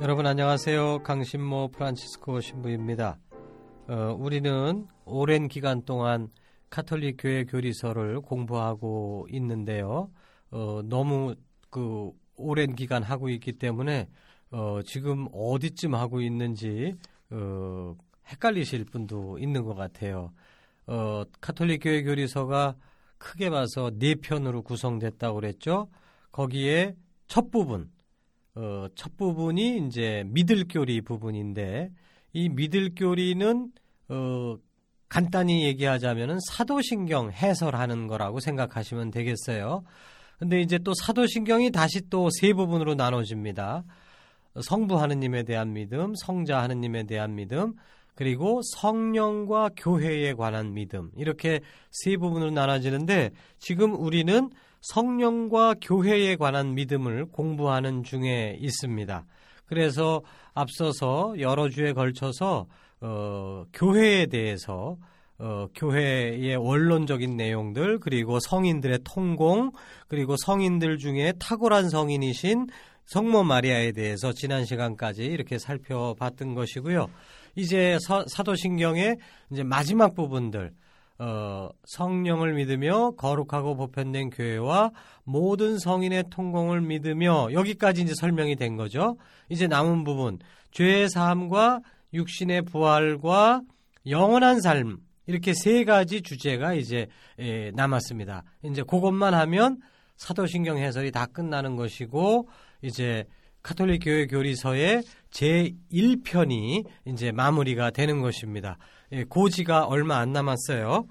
여러분 안녕하세요. 강신모 프란치스코 신부입니다. 어, 우리는 오랜 기간 동안 카톨릭 교회 교리서를 공부하고 있는데요. 어, 너무 그 오랜 기간 하고 있기 때문에 어, 지금 어디쯤 하고 있는지 어, 헷갈리실 분도 있는 것 같아요. 어, 카톨릭 교회 교리서가 크게 봐서 네 편으로 구성됐다고 그랬죠. 거기에 첫 부분, 어, 첫 부분이 이제 미들교리 부분인데 이 미들교리는 어, 간단히 얘기하자면은 사도신경 해설하는 거라고 생각하시면 되겠어요. 근데 이제 또 사도신경이 다시 또 세 부분으로 나눠집니다. 성부 하느님에 대한 믿음, 성자 하느님에 대한 믿음, 그리고 성령과 교회에 관한 믿음 이렇게 세 부분으로 나눠지는데 지금 우리는 성령과 교회에 관한 믿음을 공부하는 중에 있습니다. 그래서 앞서서 여러 주에 걸쳐서 어, 교회에 대해서 어, 교회의 원론적인 내용들 그리고 성인들의 통공 그리고 성인들 중에 탁월한 성인이신 성모 마리아에 대해서 지난 시간까지 이렇게 살펴봤던 것이고요. 이제 서, 사도신경의 이제 마지막 부분들 어, 성령을 믿으며 거룩하고 보편된 교회와 모든 성인의 통공을 믿으며 여기까지 이제 설명이 된 거죠. 이제 남은 부분 죄의 사함과 육신의 부활과 영원한 삶 이렇게 세 가지 주제가 이제 에, 남았습니다. 이제 그것만 하면 사도신경 해설이 다 끝나는 것이고 이제 카톨릭 교회 교리서의 제 1편이 이제 마무리가 되는 것입니다. 예, 고지가 얼마 안 남았어요.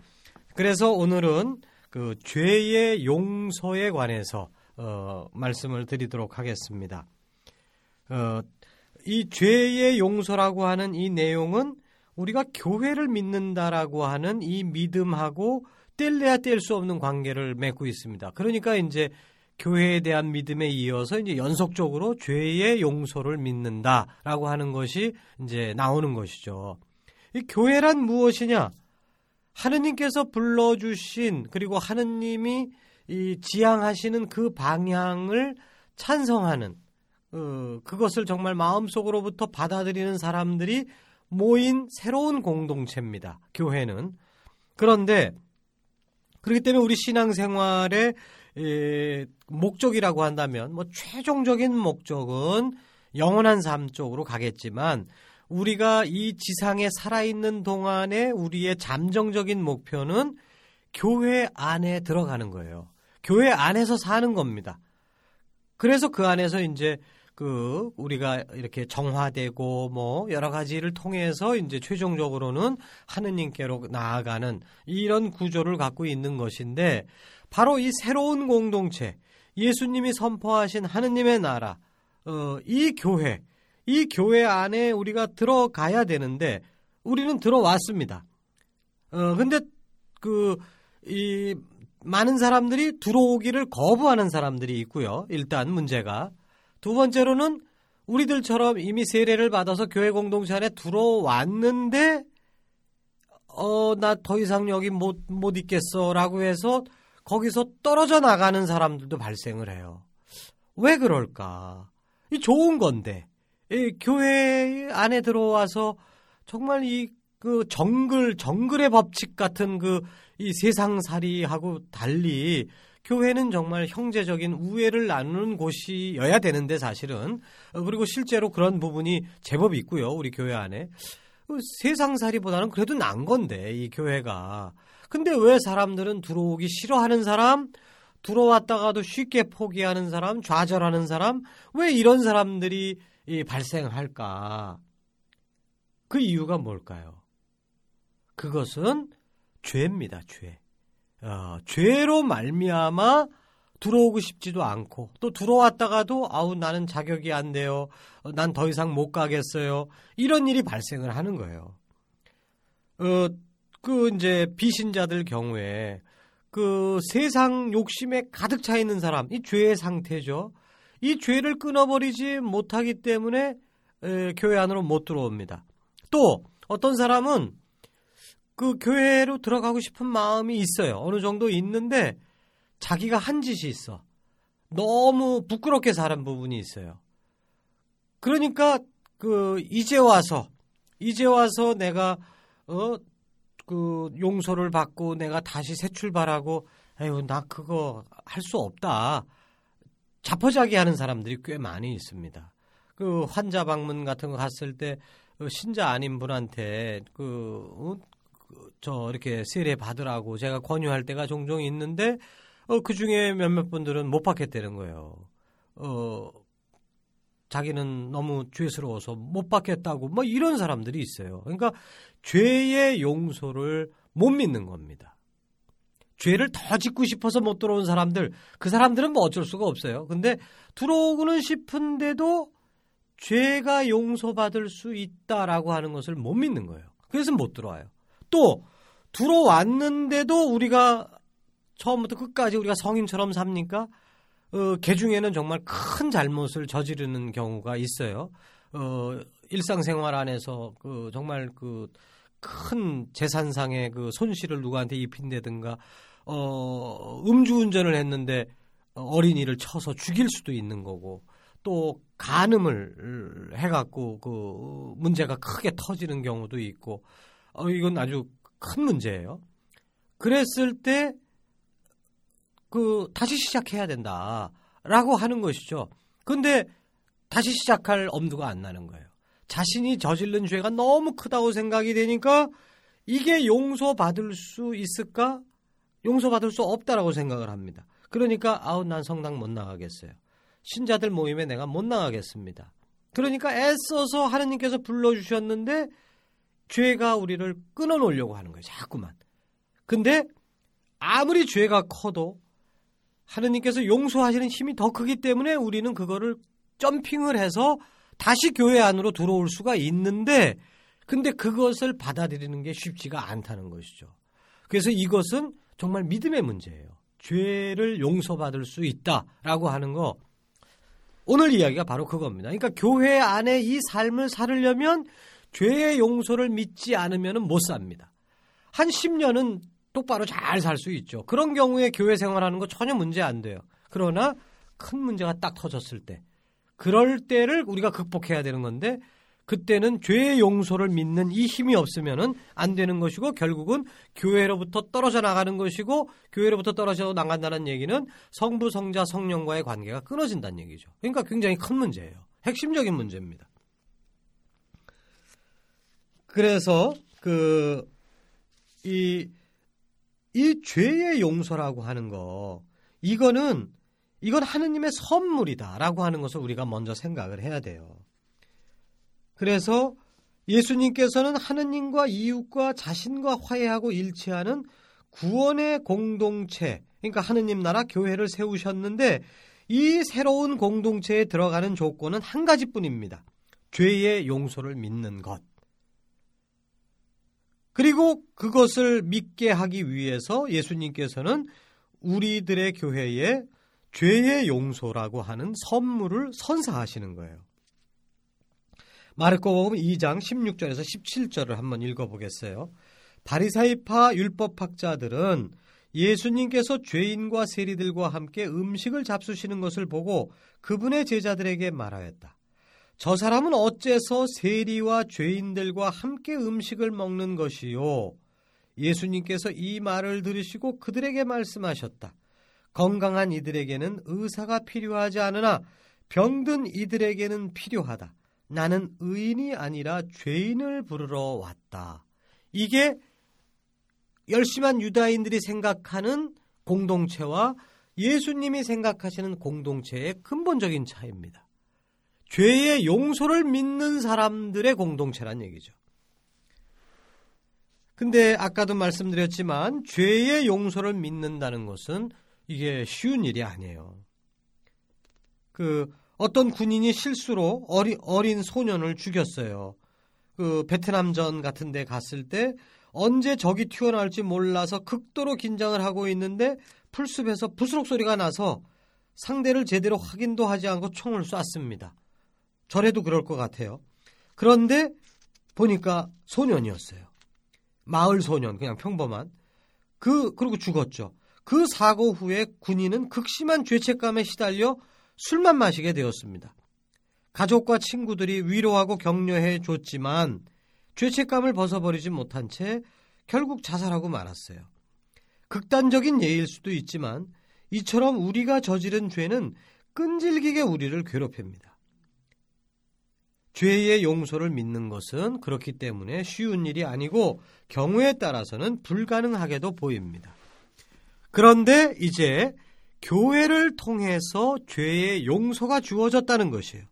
그래서 오늘은 그 죄의 용서에 관해서 어, 말씀을 드리도록 하겠습니다. 어, 이 죄의 용서라고 하는 이 내용은 우리가 교회를 믿는다라고 하는 이 믿음하고 뗄래야 뗄 수 없는 관계를 맺고 있습니다. 그러니까 이제 교회에 대한 믿음에 이어서 이제 연속적으로 죄의 용서를 믿는다라고 하는 것이 이제 나오는 것이죠. 이 교회란 무엇이냐? 하느님께서 불러주신 그리고 하느님이 이 지향하시는 그 방향을 찬성하는 어, 그것을 정말 마음속으로부터 받아들이는 사람들이 모인 새로운 공동체입니다. 교회는 그런데 그렇기 때문에 우리 신앙생활의 에, 목적이라고 한다면 뭐 최종적인 목적은 영원한 삶 쪽으로 가겠지만 우리가 이 지상에 살아있는 동안에 우리의 잠정적인 목표는 교회 안에 들어가는 거예요. 교회 안에서 사는 겁니다. 그래서 그 안에서 이제 그 우리가 이렇게 정화되고 뭐 여러 가지를 통해서 이제 최종적으로는 하느님께로 나아가는 이런 구조를 갖고 있는 것인데 바로 이 새로운 공동체 예수님이 선포하신 하느님의 나라 어, 이 교회 이 교회 안에 우리가 들어가야 되는데 우리는 들어왔습니다. 어 근데 그 이 많은 사람들이 들어오기를 거부하는 사람들이 있고요. 일단 문제가 두 번째로는 우리들처럼 이미 세례를 받아서 교회 공동체 안에 들어왔는데 어 나 더 이상 여기 못 못 있겠어라고 해서 거기서 떨어져 나가는 사람들도 발생을 해요. 왜 그럴까? 이 좋은 건데 이 교회 안에 들어와서 정말 이 그 정글 정글의 법칙 같은 그 이 세상살이하고 달리 교회는 정말 형제적인 우애를 나누는 곳이어야 되는데 사실은. 어, 그리고 실제로 그런 부분이 제법 있고요 우리 교회 안에. 그 세상살이보다는 그래도 난 건데 이 교회가. 근데 왜 사람들은 들어오기 싫어하는 사람 들어왔다가도 쉽게 포기하는 사람 좌절하는 사람 왜 이런 사람들이 발생할까? 그 이유가 뭘까요? 그것은 죄입니다 죄 어, 죄로 말미암아 들어오고 싶지도 않고 또 들어왔다가도 아우 나는 자격이 안 돼요. 어, 난더 이상 못 가겠어요. 이런 일이 발생을 하는 거예요. 어, 그 이제 비신자들 경우에 그 세상 욕심에 가득 차 있는 사람, 이 죄의 상태죠. 이 죄를 끊어버리지 못하기 때문에 에, 교회 안으로 못 들어옵니다. 또 어떤 사람은 그 교회로 들어가고 싶은 마음이 있어요. 어느 정도 있는데 자기가 한 짓이 있어. 너무 부끄럽게 사는 부분이 있어요. 그러니까 그 이제 와서 이제 와서 내가 어 그 용서를 받고 내가 다시 새 출발하고 에휴 나 그거 할 수 없다. 자포자기 하는 사람들이 꽤 많이 있습니다. 그 환자 방문 같은 거 갔을 때그 신자 아닌 분한테 그 어, 저 이렇게 세례 받으라고 제가 권유할 때가 종종 있는데 어, 그 중에 몇몇 분들은 못 받겠다는 거예요. 어, 자기는 너무 죄스러워서 못 받겠다고 뭐 이런 사람들이 있어요. 그러니까 죄의 용서를 못 믿는 겁니다. 죄를 더 짓고 싶어서 못 들어온 사람들, 그 사람들은 뭐 어쩔 수가 없어요. 근데 들어오고는 싶은데도 죄가 용서받을 수 있다라고 하는 것을 못 믿는 거예요. 그래서 못 들어와요. 또 들어왔는데도 우리가 처음부터 끝까지 우리가 성인처럼 삽니까? 어, 개 중에는 정말 큰 잘못을 저지르는 경우가 있어요. 어, 일상생활 안에서 그 정말 그 큰 재산상의 그 손실을 누구한테 입힌다든가 어, 음주운전을 했는데 어린이를 쳐서 죽일 수도 있는 거고 또 간음을 해갖고 그 문제가 크게 터지는 경우도 있고 어, 이건 아주 큰 문제예요. 그랬을 때, 그, 다시 시작해야 된다. 라고 하는 것이죠. 근데 다시 시작할 엄두가 안 나는 거예요. 자신이 저질른 죄가 너무 크다고 생각이 되니까 이게 용서받을 수 있을까? 용서받을 수 없다라고 생각을 합니다. 그러니까 아우 난 성당 못 나가겠어요. 신자들 모임에 내가 못 나가겠습니다. 그러니까 애써서 하느님께서 불러주셨는데 죄가 우리를 끊어놓으려고 하는 거예요. 자꾸만. 근데 아무리 죄가 커도 하느님께서 용서하시는 힘이 더 크기 때문에 우리는 그거를 점핑을 해서 다시 교회 안으로 들어올 수가 있는데 근데 그것을 받아들이는 게 쉽지가 않다는 것이죠. 그래서 이것은 정말 믿음의 문제예요. 죄를 용서받을 수 있다라고 하는 거 오늘 이야기가 바로 그겁니다. 그러니까 교회 안에 이 삶을 살으려면 죄의 용서를 믿지 않으면 못 삽니다. 한 10년은 똑바로 잘 살 수 있죠. 그런 경우에 교회 생활하는 거 전혀 문제 안 돼요. 그러나 큰 문제가 딱 터졌을 때, 그럴 때를 우리가 극복해야 되는 건데, 그때는 죄의 용서를 믿는 이 힘이 없으면 안 되는 것이고 결국은 교회로부터 떨어져 나가는 것이고 교회로부터 떨어져 나간다는 얘기는 성부 성자 성령과의 관계가 끊어진다는 얘기죠. 그러니까 굉장히 큰 문제예요. 핵심적인 문제입니다. 그래서 그이이 죄의 용서라고 하는 거 이거는 이건 하느님의 선물이다라고 하는 것을 우리가 먼저 생각을 해야 돼요. 그래서 예수님께서는 하느님과 이웃과 자신과 화해하고 일치하는 구원의 공동체, 그러니까 하느님 나라 교회를 세우셨는데 이 새로운 공동체에 들어가는 조건은 한 가지뿐입니다. 죄의 용서를 믿는 것. 그리고 그것을 믿게 하기 위해서 예수님께서는 우리들의 교회에 죄의 용서라고 하는 선물을 선사하시는 거예요. 마르코복음 2장 16절에서 17절을 한번 읽어보겠어요. 바리사이파 율법학자들은 예수님께서 죄인과 세리들과 함께 음식을 잡수시는 것을 보고 그분의 제자들에게 말하였다. 저 사람은 어째서 세리와 죄인들과 함께 음식을 먹는 것이요? 예수님께서 이 말을 들으시고 그들에게 말씀하셨다. 건강한 이들에게는 의사가 필요하지 않으나 병든 이들에게는 필요하다. 나는 의인이 아니라 죄인을 부르러 왔다. 이게 열심한 유다인들이 생각하는 공동체와 예수님이 생각하시는 공동체의 근본적인 차이입니다. 죄의 용서를 믿는 사람들의 공동체란 얘기죠. 근데 아까도 말씀드렸지만 죄의 용서를 믿는다는 것은 이게 쉬운 일이 아니에요. 그 어떤 군인이 실수로 어리, 어린 소년을 죽였어요. 그 베트남전 같은 데 갔을 때 언제 적이 튀어나올지 몰라서 극도로 긴장을 하고 있는데 풀숲에서 부스럭 소리가 나서 상대를 제대로 확인도 하지 않고 총을 쐈습니다. 저래도 그럴 것 같아요. 그런데 보니까 소년이었어요. 마을 소년, 그냥 평범한. 그, 그리고 죽었죠. 그 사고 후에 군인은 극심한 죄책감에 시달려 술만 마시게 되었습니다. 가족과 친구들이 위로하고 격려해 줬지만 죄책감을 벗어버리지 못한 채 결국 자살하고 말았어요. 극단적인 예일 수도 있지만 이처럼 우리가 저지른 죄는 끈질기게 우리를 괴롭힙니다. 죄의 용서를 믿는 것은 그렇기 때문에 쉬운 일이 아니고 경우에 따라서는 불가능하게도 보입니다. 그런데 이제 교회를 통해서 죄의 용서가 주어졌다는 것이에요.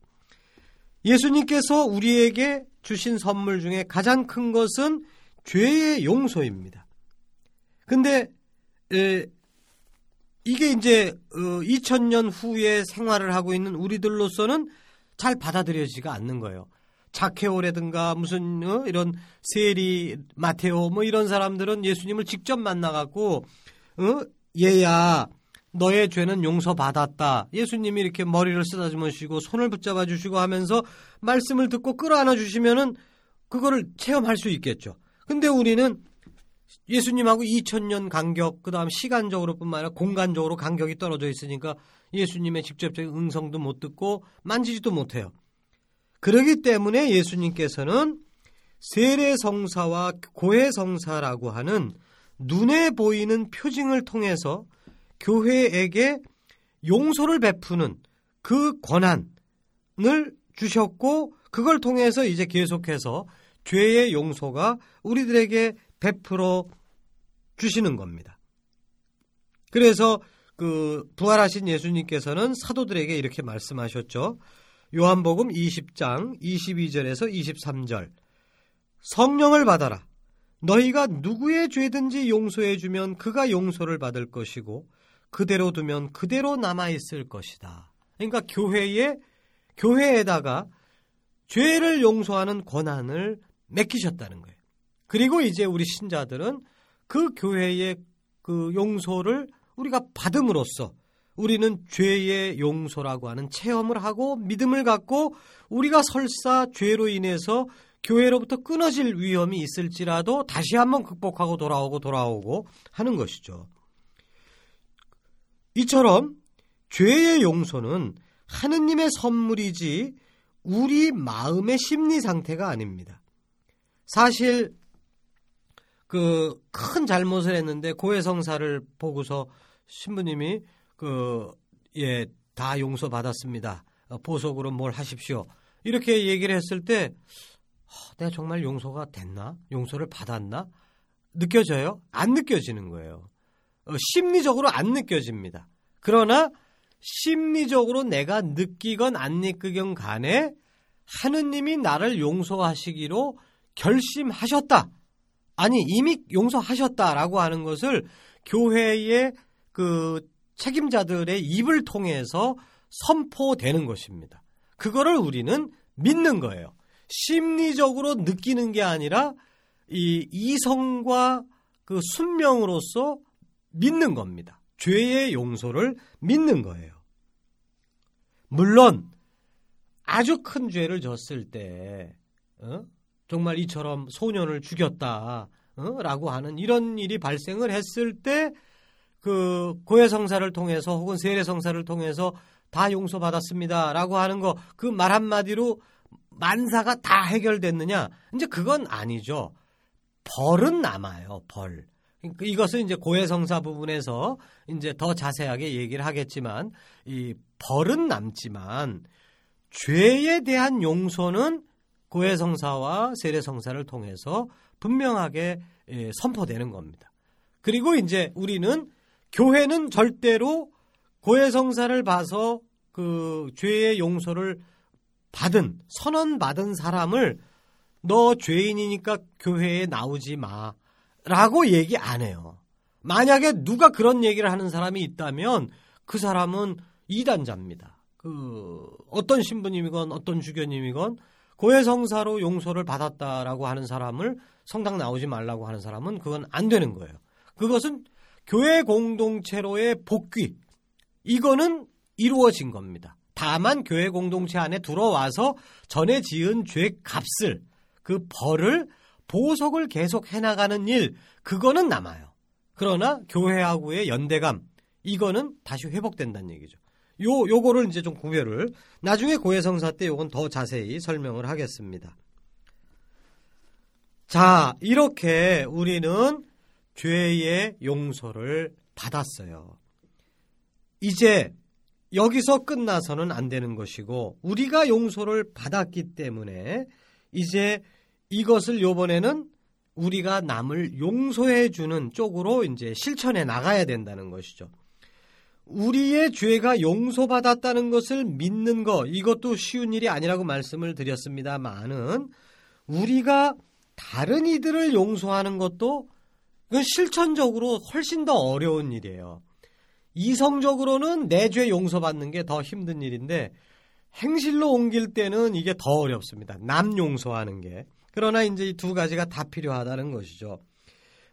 예수님께서 우리에게 주신 선물 중에 가장 큰 것은 죄의 용서입니다. 근데 에, 이게 이제 어, 2000년 후에 생활을 하고 있는 우리들로서는 잘 받아들여지가 않는 거예요. 자케오라든가 무슨 어, 이런 세리 마테오 뭐 이런 사람들은 예수님을 직접 만나갖고 어? 얘야 너의 죄는 용서받았다. 예수님이 이렇게 머리를 쓰다듬어 주시고 손을 붙잡아 주시고 하면서 말씀을 듣고 끌어안아 주시면은 그거를 체험할 수 있겠죠. 근데 우리는 예수님하고 2000년 간격, 그 다음 시간적으로 뿐만 아니라 공간적으로 간격이 떨어져 있으니까 예수님의 직접적인 응성도 못 듣고 만지지도 못해요. 그러기 때문에 예수님께서는 세례성사와 고해성사라고 하는 눈에 보이는 표징을 통해서 교회에게 용서를 베푸는 그 권한을 주셨고 그걸 통해서 이제 계속해서 죄의 용서가 우리들에게 베풀어 주시는 겁니다. 그래서 그 부활하신 예수님께서는 사도들에게 이렇게 말씀하셨죠. 요한복음 20장 22절에서 23절. 성령을 받아라. 너희가 누구의 죄든지 용서해 주면 그가 용서를 받을 것이고 그대로 두면 그대로 남아 있을 것이다. 그러니까 교회에 교회에다가 죄를 용서하는 권한을 맡기셨다는 거예요. 그리고 이제 우리 신자들은 그 교회의 그 용서를 우리가 받음으로써 우리는 죄의 용서라고 하는 체험을 하고 믿음을 갖고 우리가 설사 죄로 인해서 교회로부터 끊어질 위험이 있을지라도 다시 한번 극복하고 돌아오고 돌아오고 하는 것이죠. 이처럼 죄의 용서는 하느님의 선물이지 우리 마음의 심리 상태가 아닙니다. 사실 그 큰 잘못을 했는데 고해성사를 보고서 신부님이 그 예 다 용서 받았습니다. 보석으로 뭘 하십시오. 이렇게 얘기를 했을 때 내가 정말 용서가 됐나? 용서를 받았나? 느껴져요? 안 느껴지는 거예요. 어, 심리적으로 안 느껴집니다. 그러나 심리적으로 내가 느끼건 안 느끼건 간에 하느님이 나를 용서하시기로 결심하셨다. 아니 이미 용서하셨다라고 하는 것을 교회의 그 책임자들의 입을 통해서 선포되는 것입니다. 그거를 우리는 믿는 거예요. 심리적으로 느끼는 게 아니라 이 이성과 그 순명으로서 믿는 겁니다. 죄의 용서를 믿는 거예요. 물론 아주 큰 죄를 졌을 때 어? 정말 이처럼 소년을 죽였다 어? 라고 하는 이런 일이 발생을 했을 때 그 고해 성사를 통해서 혹은 세례 성사를 통해서 다 용서받았습니다 라고 하는 거 그 말 한마디로 만사가 다 해결됐느냐? 이제 그건 아니죠. 벌은 남아요 벌. 이것은 이제 고해성사 부분에서 이제 더 자세하게 얘기를 하겠지만 이 벌은 남지만 죄에 대한 용서는 고해성사와 세례성사를 통해서 분명하게 예, 선포되는 겁니다. 그리고 이제 우리는 교회는 절대로 고해성사를 봐서 그 죄의 용서를 받은 선언 받은 사람을 너 죄인이니까 교회에 나오지 마라고 얘기 안 해요. 만약에 누가 그런 얘기를 하는 사람이 있다면 그 사람은 이단자입니다. 그 어떤 신부님이건 어떤 주교님이건 고해성사로 용서를 받았다라고 하는 사람을 성당 나오지 말라고 하는 사람은 그건 안 되는 거예요. 그것은 교회 공동체로의 복귀 이거는 이루어진 겁니다. 다만 교회 공동체 안에 들어와서 전에 지은 죄 값을 그 벌을 보석을 계속 해나가는 일 그거는 남아요. 그러나 교회하고의 연대감 이거는 다시 회복된다는 얘기죠. 요 요거를 이제 좀 구별을 나중에 고해성사 때 요건 더 자세히 설명을 하겠습니다. 자, 이렇게 우리는 죄의 용서를 받았어요. 이제 여기서 끝나서는 안 되는 것이고 우리가 용서를 받았기 때문에 이제 이것을 요번에는 우리가 남을 용서해 주는 쪽으로 이제 실천해 나가야 된다는 것이죠. 우리의 죄가 용서받았다는 것을 믿는 것 이것도 쉬운 일이 아니라고 말씀을 드렸습니다만은 우리가 다른 이들을 용서하는 것도 실천적으로 훨씬 더 어려운 일이에요. 이성적으로는 내 죄 용서받는 게 더 힘든 일인데 행실로 옮길 때는 이게 더 어렵습니다. 남 용서하는 게. 그러나 이제 이 두 가지가 다 필요하다는 것이죠.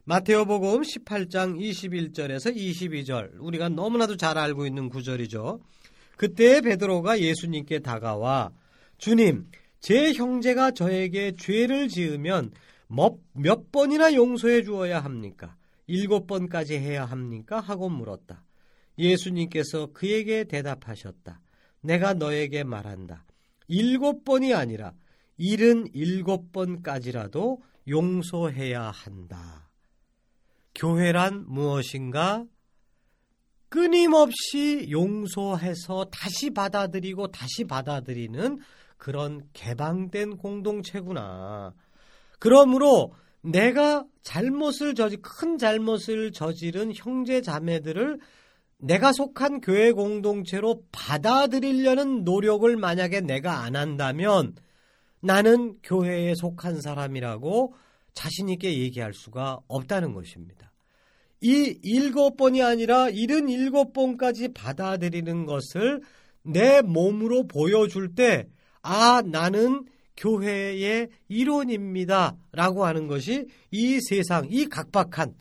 마테오복음 18장 21절에서 22절 우리가 너무나도 잘 알고 있는 구절이죠. 그때 베드로가 예수님께 다가와 주님 제 형제가 저에게 죄를 지으면 몇, 몇 번이나 용서해 주어야 합니까? 일곱 번까지 해야 합니까? 하고 물었다. 예수님께서 그에게 대답하셨다. 내가 너에게 말한다. 일곱 번이 아니라 일은 일곱 번까지라도 용서해야 한다. 교회란 무엇인가? 끊임없이 용서해서 다시 받아들이고 다시 받아들이는 그런 개방된 공동체구나. 그러므로 내가 잘못을 저지 큰 잘못을 저지른 형제 자매들을 내가 속한 교회 공동체로 받아들이려는 노력을 만약에 내가 안 한다면 나는 교회에 속한 사람이라고 자신있게 얘기할 수가 없다는 것입니다. 이 일곱 번이 아니라 일흔 일곱 번까지 받아들이는 것을 내 몸으로 보여줄 때, 아, 나는 교회의 일원입니다. 라고 하는 것이 이 세상, 이 각박한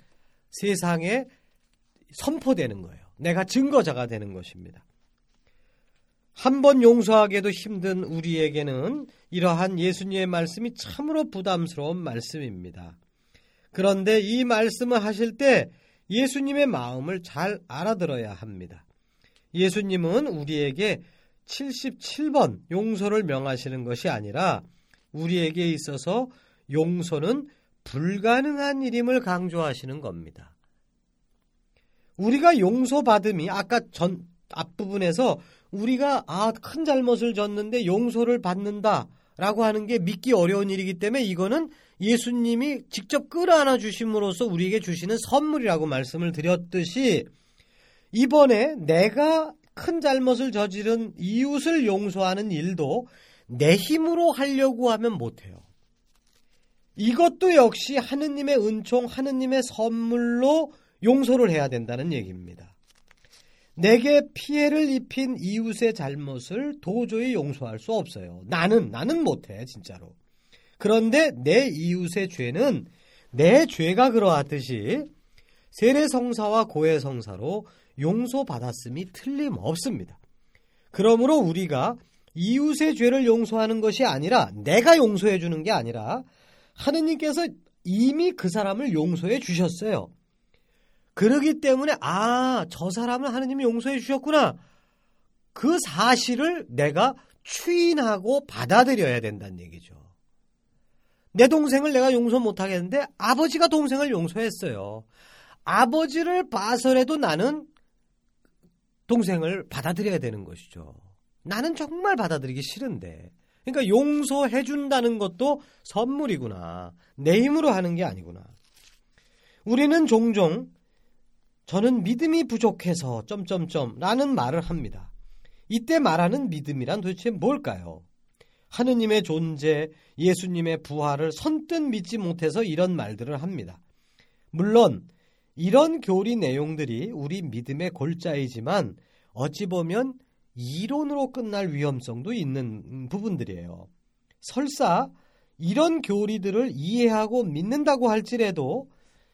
세상에 선포되는 거예요. 내가 증거자가 되는 것입니다. 한 번 용서하기도 힘든 우리에게는 이러한 예수님의 말씀이 참으로 부담스러운 말씀입니다. 그런데 이 말씀을 하실 때 예수님의 마음을 잘 알아들어야 합니다. 예수님은 우리에게 77번 용서를 명하시는 것이 아니라 우리에게 있어서 용서는 불가능한 일임을 강조하시는 겁니다. 우리가 용서받음이 아까 전 앞부분에서 우리가 아, 큰 잘못을 졌는데 용서를 받는다 라고 하는 게 믿기 어려운 일이기 때문에 이거는 예수님이 직접 끌어안아 주심으로써 우리에게 주시는 선물이라고 말씀을 드렸듯이 이번에 내가 큰 잘못을 저지른 이웃을 용서하는 일도 내 힘으로 하려고 하면 못해요. 이것도 역시 하느님의 은총, 하느님의 선물로 용서를 해야 된다는 얘기입니다. 내게 피해를 입힌 이웃의 잘못을 도저히 용서할 수 없어요. 나는, 나는 못해, 진짜로. 그런데 내 이웃의 죄는 내 죄가 그러하듯이 세례 성사와 고해 성사로 용서받았음이 틀림없습니다. 그러므로 우리가 이웃의 죄를 용서하는 것이 아니라 내가 용서해 주는 게 아니라 하느님께서 이미 그 사람을 용서해 주셨어요. 그러기 때문에 아, 저 사람을 하느님이 용서해 주셨구나. 그 사실을 내가 추인하고 받아들여야 된다는 얘기죠. 내 동생을 내가 용서 못 하겠는데 아버지가 동생을 용서했어요. 아버지를 봐서라도 나는 동생을 받아들여야 되는 것이죠. 나는 정말 받아들이기 싫은데. 그러니까 용서해 준다는 것도 선물이구나. 내 힘으로 하는 게 아니구나. 우리는 종종 저는 믿음이 부족해서 점점점 라는 말을 합니다. 이때 말하는 믿음이란 도대체 뭘까요? 하느님의 존재, 예수님의 부활을 선뜻 믿지 못해서 이런 말들을 합니다. 물론 이런 교리 내용들이 우리 믿음의 골자이지만 어찌 보면 이론으로 끝날 위험성도 있는 부분들이에요. 설사 이런 교리들을 이해하고 믿는다고 할지라도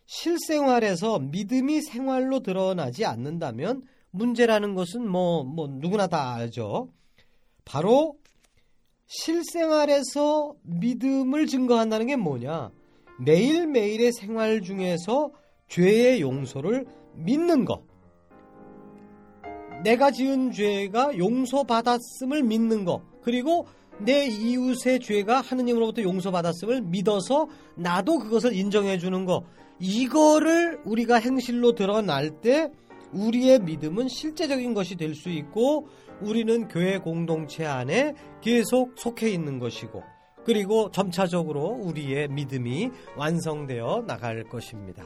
실생활에서 믿음이 생활로 드러나지 않는다면 문제라는 것은 뭐, 뭐, 누구나 다 알죠. 바로 실생활에서 믿음을 증거한다는 게 뭐냐? 매일매일의 생활 중에서 죄의 용서를 믿는 것. 내가 지은 죄가 용서받았음을 믿는 것. 그리고 내 이웃의 죄가 하느님으로부터 용서받았음을 믿어서 나도 그것을 인정해 주는 것. 이거를 우리가 행실로 드러날 때 우리의 믿음은 실제적인 것이 될 수 있고 우리는 교회 공동체 안에 계속 속해 있는 것이고 그리고 점차적으로 우리의 믿음이 완성되어 나갈 것입니다.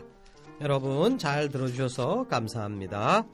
여러분 잘 들어주셔서 감사합니다.